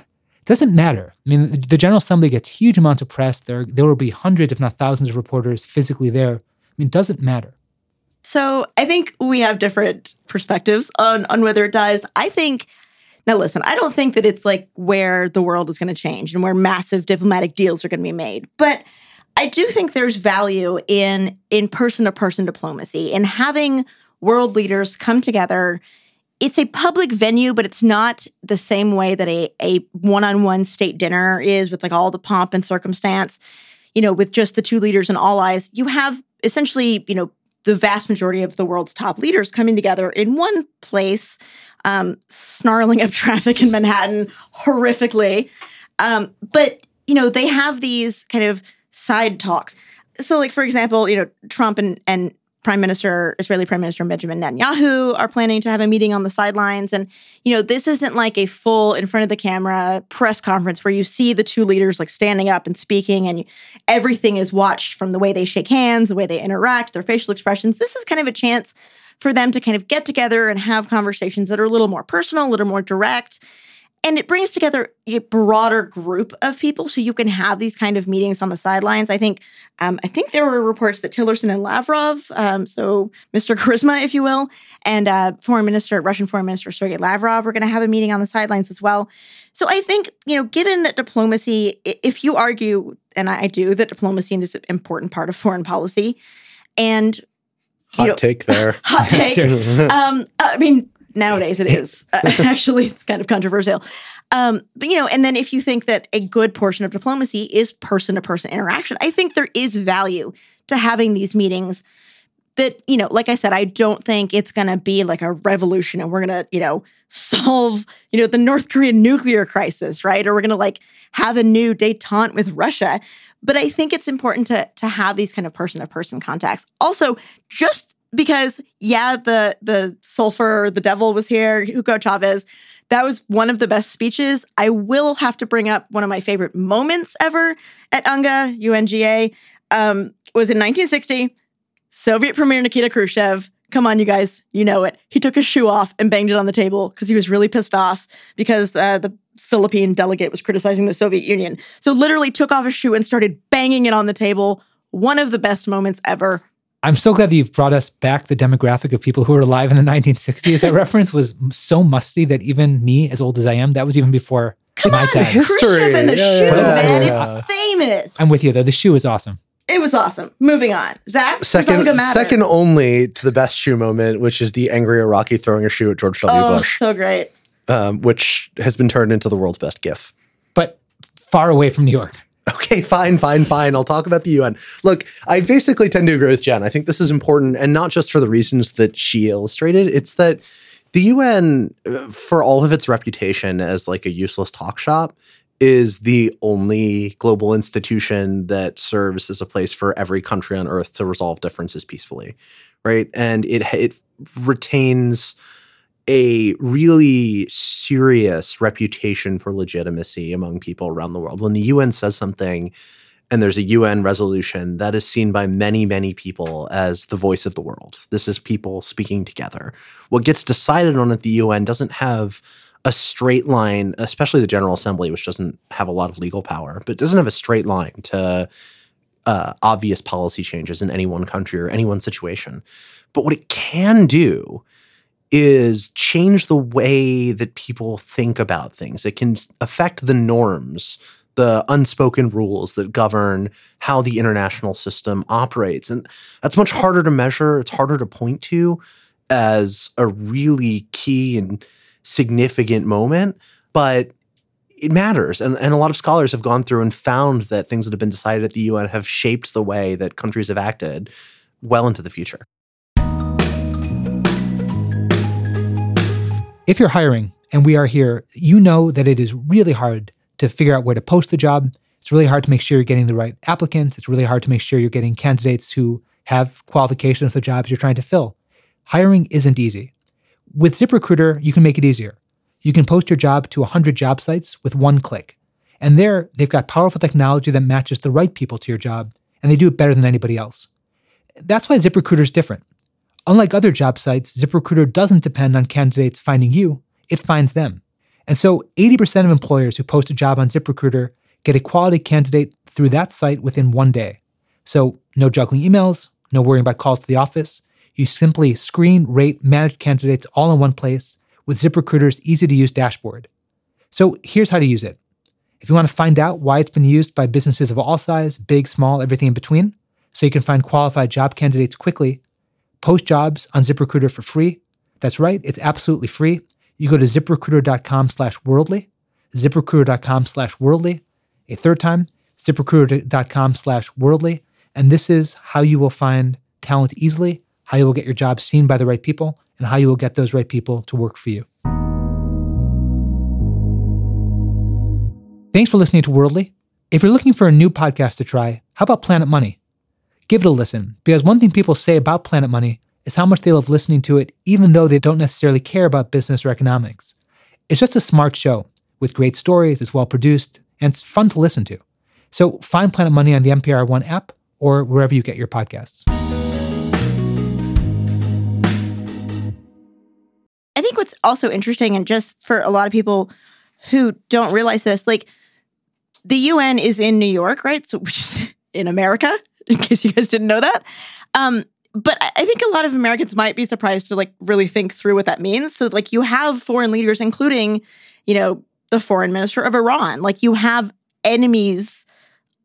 doesn't matter. I mean, the General Assembly gets huge amounts of press. There, there will be hundreds, if not thousands, of reporters physically there. I mean, it doesn't matter. So I think we have different perspectives on on whether it does. I think now listen, I don't think that it's like where the world is going to change and where massive diplomatic deals are going to be made. But I do think there's value in in person to person diplomacy in having world leaders come together it's a public venue, but it's not the same way that a, a one-on-one state dinner is with like all the pomp and circumstance, you know, with just the two leaders and all eyes. You have essentially, you know, the vast majority of the world's top leaders coming together in one place, um, snarling up traffic in Manhattan horrifically. Um, but, you know, they have these kind of side talks. So, like, for example, you know, Trump and, and Prime Minister, Israeli Prime Minister Benjamin Netanyahu are planning to have a meeting on the sidelines. And, you know, this isn't like a full in front of the camera press conference where you see the two leaders like standing up and speaking and everything is watched from the way they shake hands, the way they interact, their facial expressions. This is kind of a chance for them to kind of get together and have conversations that are a little more personal, a little more direct and it brings together a broader group of people so you can have these kind of meetings on the sidelines. I think um, i think there were reports that tillerson and lavrov um, so mr charisma if you will and uh, foreign minister russian foreign minister sergei lavrov are going to have a meeting on the sidelines as well. So i think you know given that diplomacy if you argue and i do that diplomacy is an important part of foreign policy and hot know, take there. Hot take. Um, i mean nowadays it is. Uh, actually it's kind of controversial. Um, but you know and then if you think that a good portion of diplomacy is person to person interaction i think there is value to having these meetings that you know like i said i don't think it's going to be like a revolution and we're going to you know solve you know the north korean nuclear crisis right? Or we're going to like have a new detente with russia. But i think it's important to to have these kind of person to person contacts. Also just because yeah, the the sulfur, the devil was here, Hugo Chavez. That was one of the best speeches. I will have to bring up one of my favorite moments ever at UNGA, UNGA. Um, was in 1960. Soviet Premier Nikita Khrushchev. Come on, you guys, you know it. He took his shoe off and banged it on the table because he was really pissed off because uh, the Philippine delegate was criticizing the Soviet Union. So literally took off a shoe and started banging it on the table. One of the best moments ever. I'm so glad that you've brought us back the demographic of people who were alive in the 1960s. That reference was so musty that even me, as old as I am, that was even before Come my on, time. History. Khrushchev and the Yeah, shoe, yeah, man. yeah. It's famous. I'm with you though. The shoe is awesome. It was awesome. Moving on. Zack, Second, second only to the best shoe moment, which is the angry Iraqi throwing a shoe at George W. Oh, Bush, so great. um, which has been turned into the world's best GIF. But far away from New York. Okay, fine, fine, fine. I'll talk about the UN. Look, I basically tend to agree with Jenn. I think this is important, and not just for the reasons that she illustrated. It's that the UN, uh, for all of its reputation as like a useless talk shop, is the only global institution that serves as a place for every country on earth to resolve differences peacefully, right? And it it retains a really serious reputation for legitimacy among people around the world. When the UN says something and there's a UN resolution, that is seen by many, many people as the voice of the world. This is people speaking together. What gets decided on at the UN doesn't have a straight line, especially the General Assembly, which doesn't have a lot of legal power, but doesn't have a straight line to uh, obvious policy changes in any one country or any one situation. But what it can do is change the way that people think about things. It can affect the norms, the unspoken rules that govern how the international system operates. And that's much harder to measure, it's harder to point to as a really key and significant moment, but it matters. And, and a lot of scholars have gone through and found that things that have been decided at the UN have shaped the way that countries have acted well into the future. If you're hiring and we are here, you know that it is really hard to figure out where to post the job. It's really hard to make sure you're getting the right applicants. It's really hard to make sure you're getting candidates who have qualifications for the jobs you're trying to fill. Hiring isn't easy. With ZipRecruiter, you can make it easier. You can post your job to 100 job sites with one click. And there, they've got powerful technology that matches the right people to your job, and they do it better than anybody else. That's why ZipRecruiter is different. Unlike other job sites, ZipRecruiter doesn't depend on candidates finding you, it finds them. And so 80% of employers who post a job on ZipRecruiter get a quality candidate through that site within one day. So no juggling emails, no worrying about calls to the office. You simply screen, rate, manage candidates all in one place with ZipRecruiter's easy to use dashboard. So here's how to use it. If you want to find out why it's been used by businesses of all size, big, small, everything in between, so you can find qualified job candidates quickly, post jobs on ZipRecruiter for free. That's right, it's absolutely free. You go to ziprecruiter.com slash worldly, ziprecruiter.com slash worldly. A third time, ziprecruiter.com slash worldly. And this is how you will find talent easily, how you will get your job seen by the right people, and how you will get those right people to work for you. Thanks for listening to Worldly. If you're looking for a new podcast to try, how about Planet Money? Give it a listen, because one thing people say about Planet Money is how much they love listening to it, even though they don't necessarily care about business or economics. It's just a smart show with great stories, it's well produced, and it's fun to listen to. So find Planet Money on the NPR One app or wherever you get your podcasts. I think what's also interesting, and just for a lot of people who don't realize this, like the UN is in New York, right? So, which is in America, in case you guys didn't know that. Um, but I think a lot of Americans might be surprised to like really think through what that means. So, like, you have foreign leaders, including, you know, the foreign minister of Iran. Like, you have enemies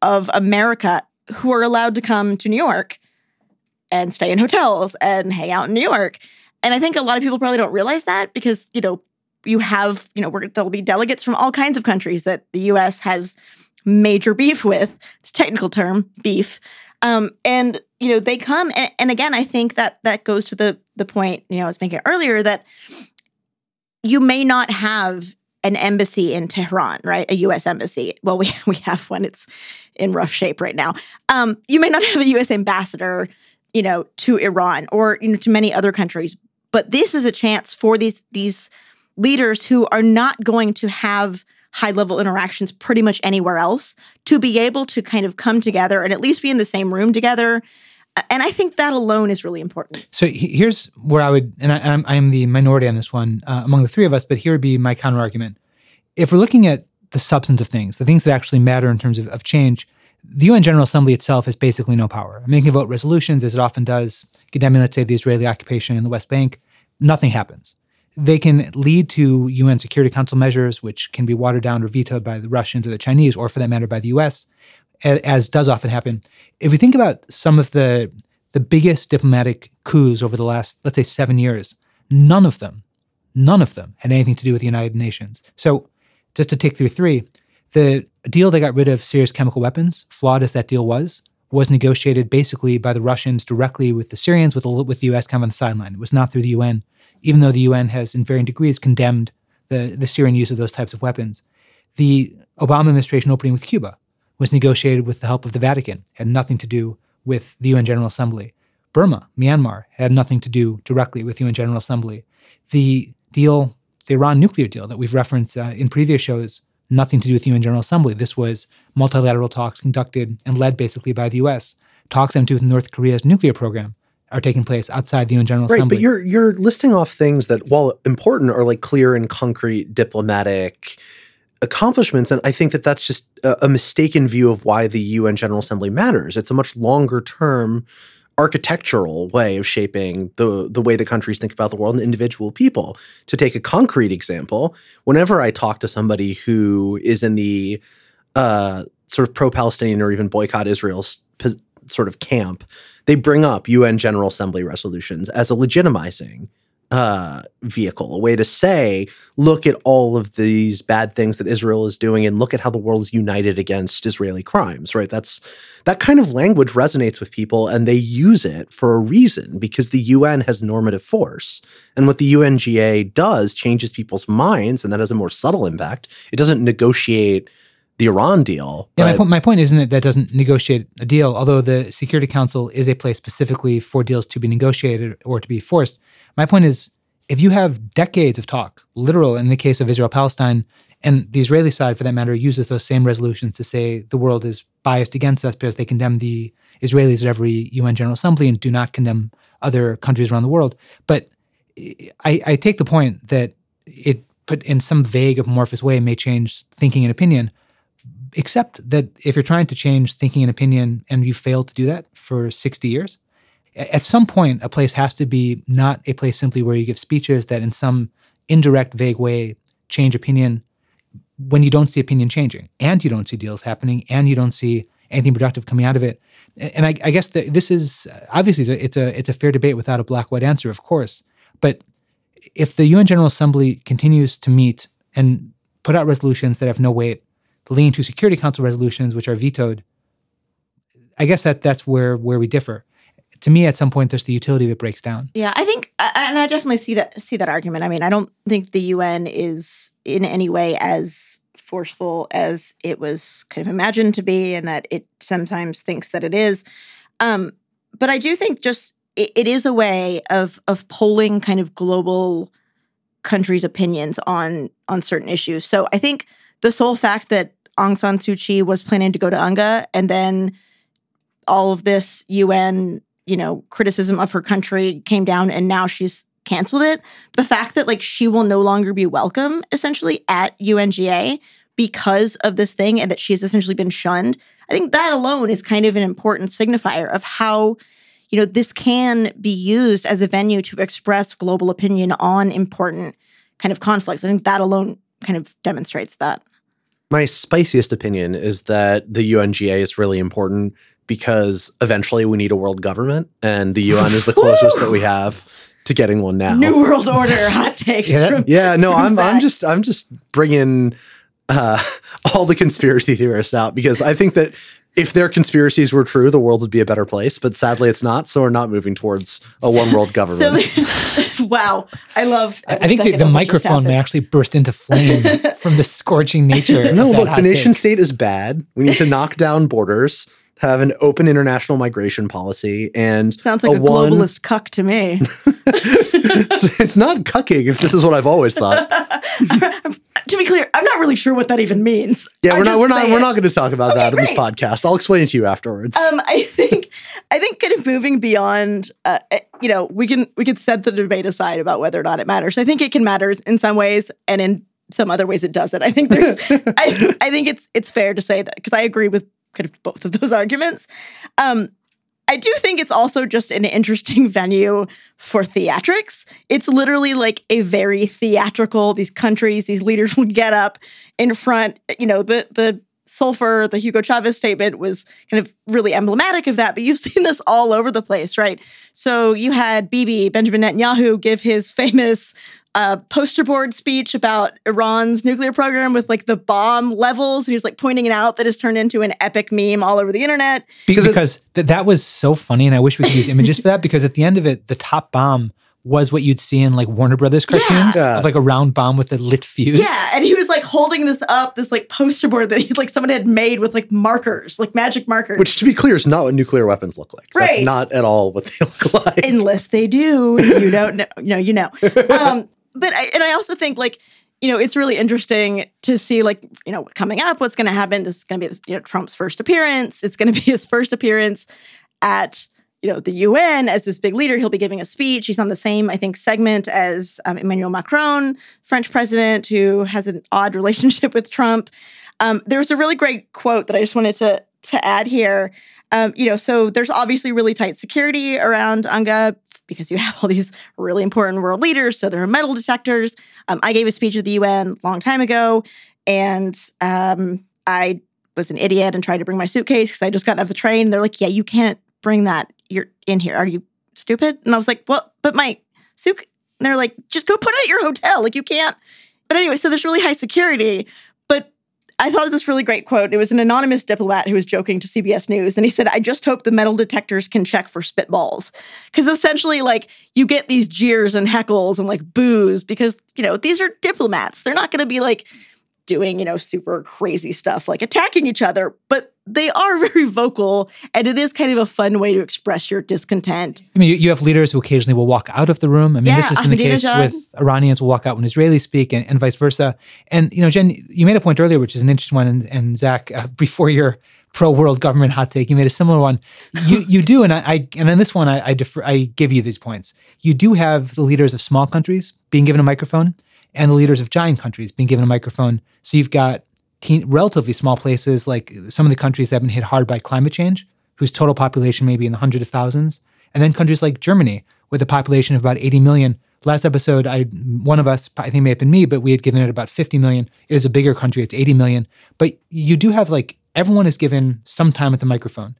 of America who are allowed to come to New York and stay in hotels and hang out in New York. And I think a lot of people probably don't realize that because, you know, you have, you know, there'll be delegates from all kinds of countries that the US has major beef with. It's a technical term, beef. Um, and you know, they come and, and again, I think that that goes to the the point, you know, I was making earlier that you may not have an embassy in Tehran, right? A US embassy. Well, we we have one. It's in rough shape right now. Um, you may not have a US ambassador, you know, to Iran or you know to many other countries. But this is a chance for these these leaders who are not going to have high level interactions pretty much anywhere else to be able to kind of come together and at least be in the same room together. And I think that alone is really important. So here's where I would, and I, I'm, I'm the minority on this one uh, among the three of us, but here would be my counter argument. if we're looking at the substance of things, the things that actually matter in terms of, of change, the UN General Assembly itself has basically no power. Can vote resolutions as it often does, condemning, let's say, the Israeli occupation in the West Bank. Nothing happens. They can lead to UN Security Council measures, which can be watered down or vetoed by the Russians or the Chinese, or for that matter, by the US, as does often happen. If we think about some of the the biggest diplomatic coups over the last, let's say, seven years, none of them, none of them had anything to do with the United Nations. So, just to take through three, the deal that got rid of Syria's chemical weapons, flawed as that deal was, was negotiated basically by the Russians directly with the Syrians, with the, with the U.S. kind of on the sideline. It was not through the UN even though the UN has, in varying degrees, condemned the, the Syrian use of those types of weapons. The Obama administration opening with Cuba was negotiated with the help of the Vatican, had nothing to do with the UN General Assembly. Burma, Myanmar, had nothing to do directly with the UN General Assembly. The deal, the Iran nuclear deal that we've referenced uh, in previous shows, nothing to do with the UN General Assembly. This was multilateral talks conducted and led basically by the US. Talks on to with North Korea's nuclear program, are taking place outside the UN General right, Assembly. But you're you're listing off things that, while important, are like clear and concrete diplomatic accomplishments. And I think that that's just a, a mistaken view of why the UN General Assembly matters. It's a much longer term architectural way of shaping the the way the countries think about the world and individual people. To take a concrete example, whenever I talk to somebody who is in the uh, sort of pro-Palestinian or even boycott Israel sort of camp, they bring up UN General Assembly resolutions as a legitimizing uh, vehicle, a way to say, look at all of these bad things that Israel is doing, and look at how the world is united against Israeli crimes. Right? That's that kind of language resonates with people, and they use it for a reason because the UN has normative force, and what the UNGA does changes people's minds, and that has a more subtle impact. It doesn't negotiate the Iran deal. Yeah, my, point, my point isn't that that doesn't negotiate a deal, although the Security Council is a place specifically for deals to be negotiated or to be forced. My point is if you have decades of talk, literal in the case of Israel Palestine, and the Israeli side, for that matter, uses those same resolutions to say the world is biased against us because they condemn the Israelis at every UN General Assembly and do not condemn other countries around the world. But I, I take the point that it put in some vague amorphous way may change thinking and opinion except that if you're trying to change thinking and opinion and you failed to do that for 60 years, at some point, a place has to be not a place simply where you give speeches that in some indirect, vague way change opinion when you don't see opinion changing and you don't see deals happening and you don't see anything productive coming out of it. And I, I guess that this is obviously it's a, it's a it's a fair debate without a black white answer, of course. But if the UN General Assembly continues to meet and put out resolutions that have no weight lean to Security Council resolutions, which are vetoed. I guess that that's where where we differ. To me, at some point, there's the utility that breaks down. Yeah, I think, and I definitely see that see that argument. I mean, I don't think the UN is in any way as forceful as it was kind of imagined to be, and that it sometimes thinks that it is. Um, but I do think just it, it is a way of of polling kind of global countries' opinions on on certain issues. So I think the sole fact that Aung San Suu Kyi was planning to go to UNGA and then all of this UN, you know, criticism of her country came down and now she's canceled it. The fact that like she will no longer be welcome essentially at UNGA because of this thing and that she's essentially been shunned. I think that alone is kind of an important signifier of how you know this can be used as a venue to express global opinion on important kind of conflicts. I think that alone kind of demonstrates that my spiciest opinion is that the UNGA is really important because eventually we need a world government, and the UN is the closest that we have to getting one now. New World Order hot takes. yeah, from, yeah. No, I'm I'm just I'm just bringing uh, all the conspiracy theorists out because I think that if their conspiracies were true, the world would be a better place. But sadly, it's not. So we're not moving towards a one world government. So, wow, I love. I think the, the microphone may actually burst into flame from the scorching nature. No, look, the nation take. state is bad. We need to knock down borders. Have an open international migration policy and sounds like a, a globalist cuck to me. it's, it's not cucking if this is what I've always thought. To be clear, I'm not really sure what that even means. Yeah, we're not we're not we're not going to talk about okay, that great. in this podcast. I'll explain it to you afterwards. Um, I think I think kind of moving beyond, uh, eh, you know, we can we can set the debate aside about whether or not it matters. I think it can matter in some ways, and in some other ways it doesn't. I think there's, I, I think it's it's fair to say that because I agree with kind of both of those arguments. Um, I do think it's also just an interesting venue for theatrics. It's literally like a very theatrical. These countries, these leaders will get up in front. You know, the the sulfur, the Hugo Chavez statement was kind of really emblematic of that. But you've seen this all over the place, right? So you had Bibi Benjamin Netanyahu give his famous a poster board speech about Iran's nuclear program with like the bomb levels. And he was like pointing it out that has turned into an epic meme all over the internet. Because, because th- that was so funny. And I wish we could use images for that because at the end of it, the top bomb was what you'd see in like Warner Brothers cartoons Yeah. of like a round bomb with a lit fuse. Yeah. And he was like holding this up, this like poster board that he like someone had made with like markers, like magic markers. Which, to be clear, is not what nuclear weapons look like. That's Right. not at all what they look like. unless they do. You don't know. No, you know. Um, but I, and I also think like you know it's really interesting to see like you know coming up what's going to happen. This is going to be you know Trump's first appearance. It's going to be his first appearance at you know the UN as this big leader. He'll be giving a speech. He's on the same I think segment as um, Emmanuel Macron, French president, who has an odd relationship with Trump. Um, there was a really great quote that I just wanted to to add here. Um, you know, so there's obviously really tight security around UNGA because you have all these really important world leaders. So there are metal detectors. Um, I gave a speech at the UN a long time ago, and um, I was an idiot and tried to bring my suitcase because I just got off the train. They're like, "Yeah, you can't bring that. You're in here. Are you stupid?" And I was like, "Well, but my suitcase." They're like, "Just go put it at your hotel. Like you can't." But anyway, so there's really high security, I thought this really great quote. It was an anonymous diplomat who was joking to CBS News, and he said, "I just hope the metal detectors can check for spitballs, because essentially, like you get these jeers and heckles and like boos because you know these are diplomats. They're not going to be like doing you know super crazy stuff like attacking each other, but they are very vocal, and it is kind of a fun way to express your discontent. I mean, you, you have leaders who occasionally will walk out of the room. I mean, this has been the case with Iranians will walk out when Israelis speak and, and vice versa. And, you know, Jenn, you made a point earlier, which is an interesting one. And, and Zack, uh, before your pro world government hot take, you made a similar one. You you do. And I, I and in this one, I, I, defer, I give you these points. You do have the leaders of small countries being given a microphone and the leaders of giant countries being given a microphone. So you've got teen, relatively small places like some of the countries that have been hit hard by climate change, whose total population may be in the hundreds of thousands, and then countries like Germany with a population of about 80 million. Last episode, I one of us, I think it may have been me, but we had given it about 50 million. It is a bigger country; it's 80 million. But you do have like everyone is given some time at the microphone.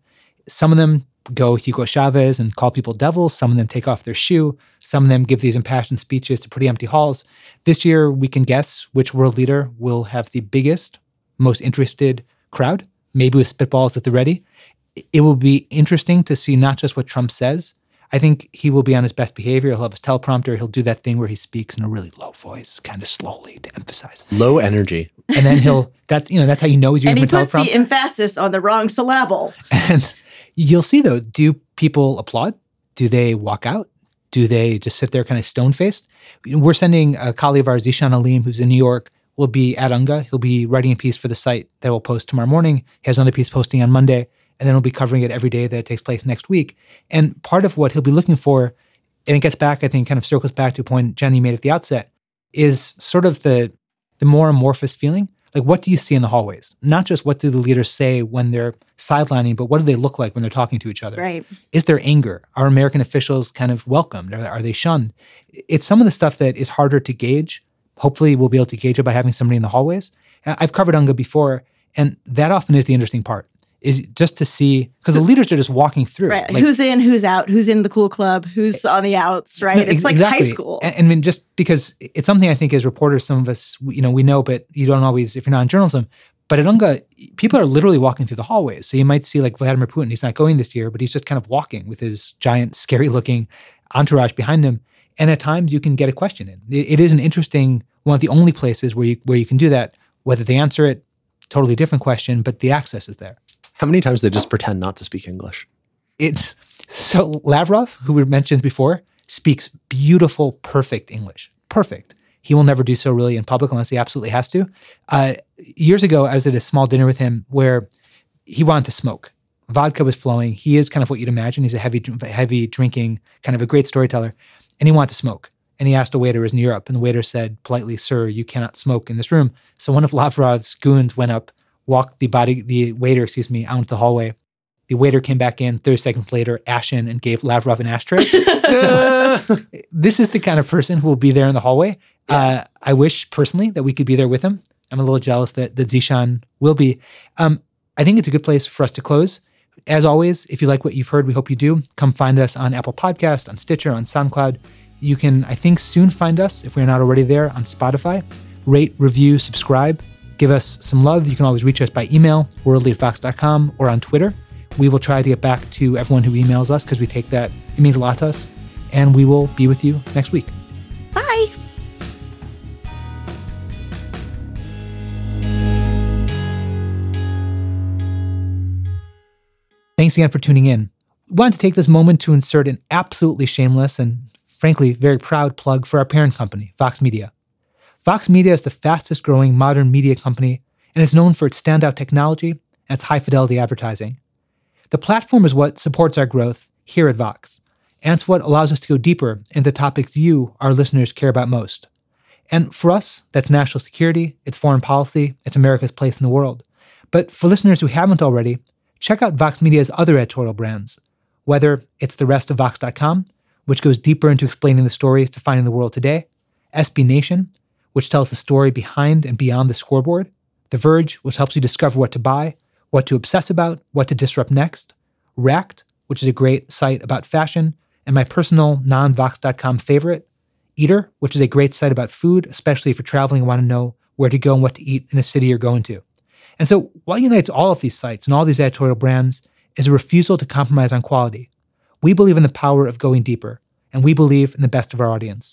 Some of them go Hugo Chavez and call people devils. Some of them take off their shoe. Some of them give these impassioned speeches to pretty empty halls. This year, we can guess which world leader will have the biggest, most interested crowd, maybe with spitballs at the ready. It will be interesting to see not just what Trump says. I think he will be on his best behavior. He'll have his teleprompter. He'll do that thing where he speaks in a really low voice, kind of slowly to emphasize. Low energy. And then he'll, that's, you know, that's how you know he's using And using he a puts teleprompter. the emphasis on the wrong syllable. And you'll see though, do people applaud? Do they walk out? Do they just sit there kind of stone faced? We're sending a colleague of ours, Zeeshan Aleem, who's in New York, will be at UNGA. He'll be writing a piece for the site that will post tomorrow morning. He has another piece posting on Monday, and then we'll be covering it every day that it takes place next week. And part of what he'll be looking for, and it gets back, I think, kind of circles back to a point Jenny made at the outset, is sort of the the more amorphous feeling. Like, what do you see in the hallways? Not just what do the leaders say when they're sidelining, but what do they look like when they're talking to each other? Right. Is there anger? Are American officials kind of welcomed? Are, are they shunned? It's some of the stuff that is harder to gauge. Hopefully, we'll be able to gauge it by having somebody in the hallways. I've covered UNGA before, and that often is the interesting part. Is just to see because the leaders are just walking through. Right. Like, who's in, who's out, who's in the cool club, who's eh, on the outs, right? No, it's like exactly. high school. And, and I mean, just because it's something I think as reporters, some of us, you know, we know, but you don't always, if you're not in journalism. But at UNGA, people are literally walking through the hallways. So you might see like Vladimir Putin, he's not going this year, but he's just kind of walking with his giant, scary looking entourage behind him. And at times you can get a question in. It, it is an interesting, one of the only places where you, where you can do that. Whether they answer it, totally different question, but the access is there. How many times they just pretend not to speak English? It's so Lavrov, who we mentioned before, speaks beautiful, perfect English. Perfect. He will never do so really in public unless he absolutely has to. Uh, years ago, I was at a small dinner with him where he wanted to smoke. Vodka was flowing. He is kind of what you'd imagine. He's a heavy, heavy drinking, kind of a great storyteller, and he wanted to smoke. and he asked a waiter is in Europe, and the waiter said politely, "Sir, you cannot smoke in this room." So one of Lavrov's goons went up, walked the body, the waiter, excuse me, out into the hallway. The waiter came back in 30 seconds later, ashen, and gave Lavrov an ashtray. so this is the kind of person who will be there in the hallway. Uh, I wish personally that we could be there with him. I'm a little jealous that that Zeeshan will be. Um, I think it's a good place for us to close. As always, if you like what you've heard, we hope you do. Come find us on Apple Podcast, on Stitcher, on SoundCloud. You can, I think, soon find us, if we're not already there, on Spotify. Rate, review, subscribe. Give us some love. You can always reach us by email, worldlyfox.com, or on Twitter. We will try to get back to everyone who emails us because we take that, it means a lot to us. And we will be with you next week. Bye. Thanks again for tuning in. We wanted to take this moment to insert an absolutely shameless and frankly very proud plug for our parent company, Vox Media. Vox Media is the fastest growing modern media company and is known for its standout technology and its high fidelity advertising. The platform is what supports our growth here at Vox, and it's what allows us to go deeper into the topics you, our listeners, care about most. And for us, that's national security, it's foreign policy, it's America's place in the world. But for listeners who haven't already, check out Vox Media's other editorial brands, whether it's the rest of Vox.com, which goes deeper into explaining the stories defining the world today, SB Nation, which tells the story behind and beyond the scoreboard, The Verge, which helps you discover what to buy, what to obsess about, what to disrupt next, Racked, which is a great site about fashion, and my personal non Vox.com favorite, Eater, which is a great site about food, especially if you're traveling and want to know where to go and what to eat in a city you're going to. And so, what unites all of these sites and all these editorial brands is a refusal to compromise on quality. We believe in the power of going deeper, and we believe in the best of our audience.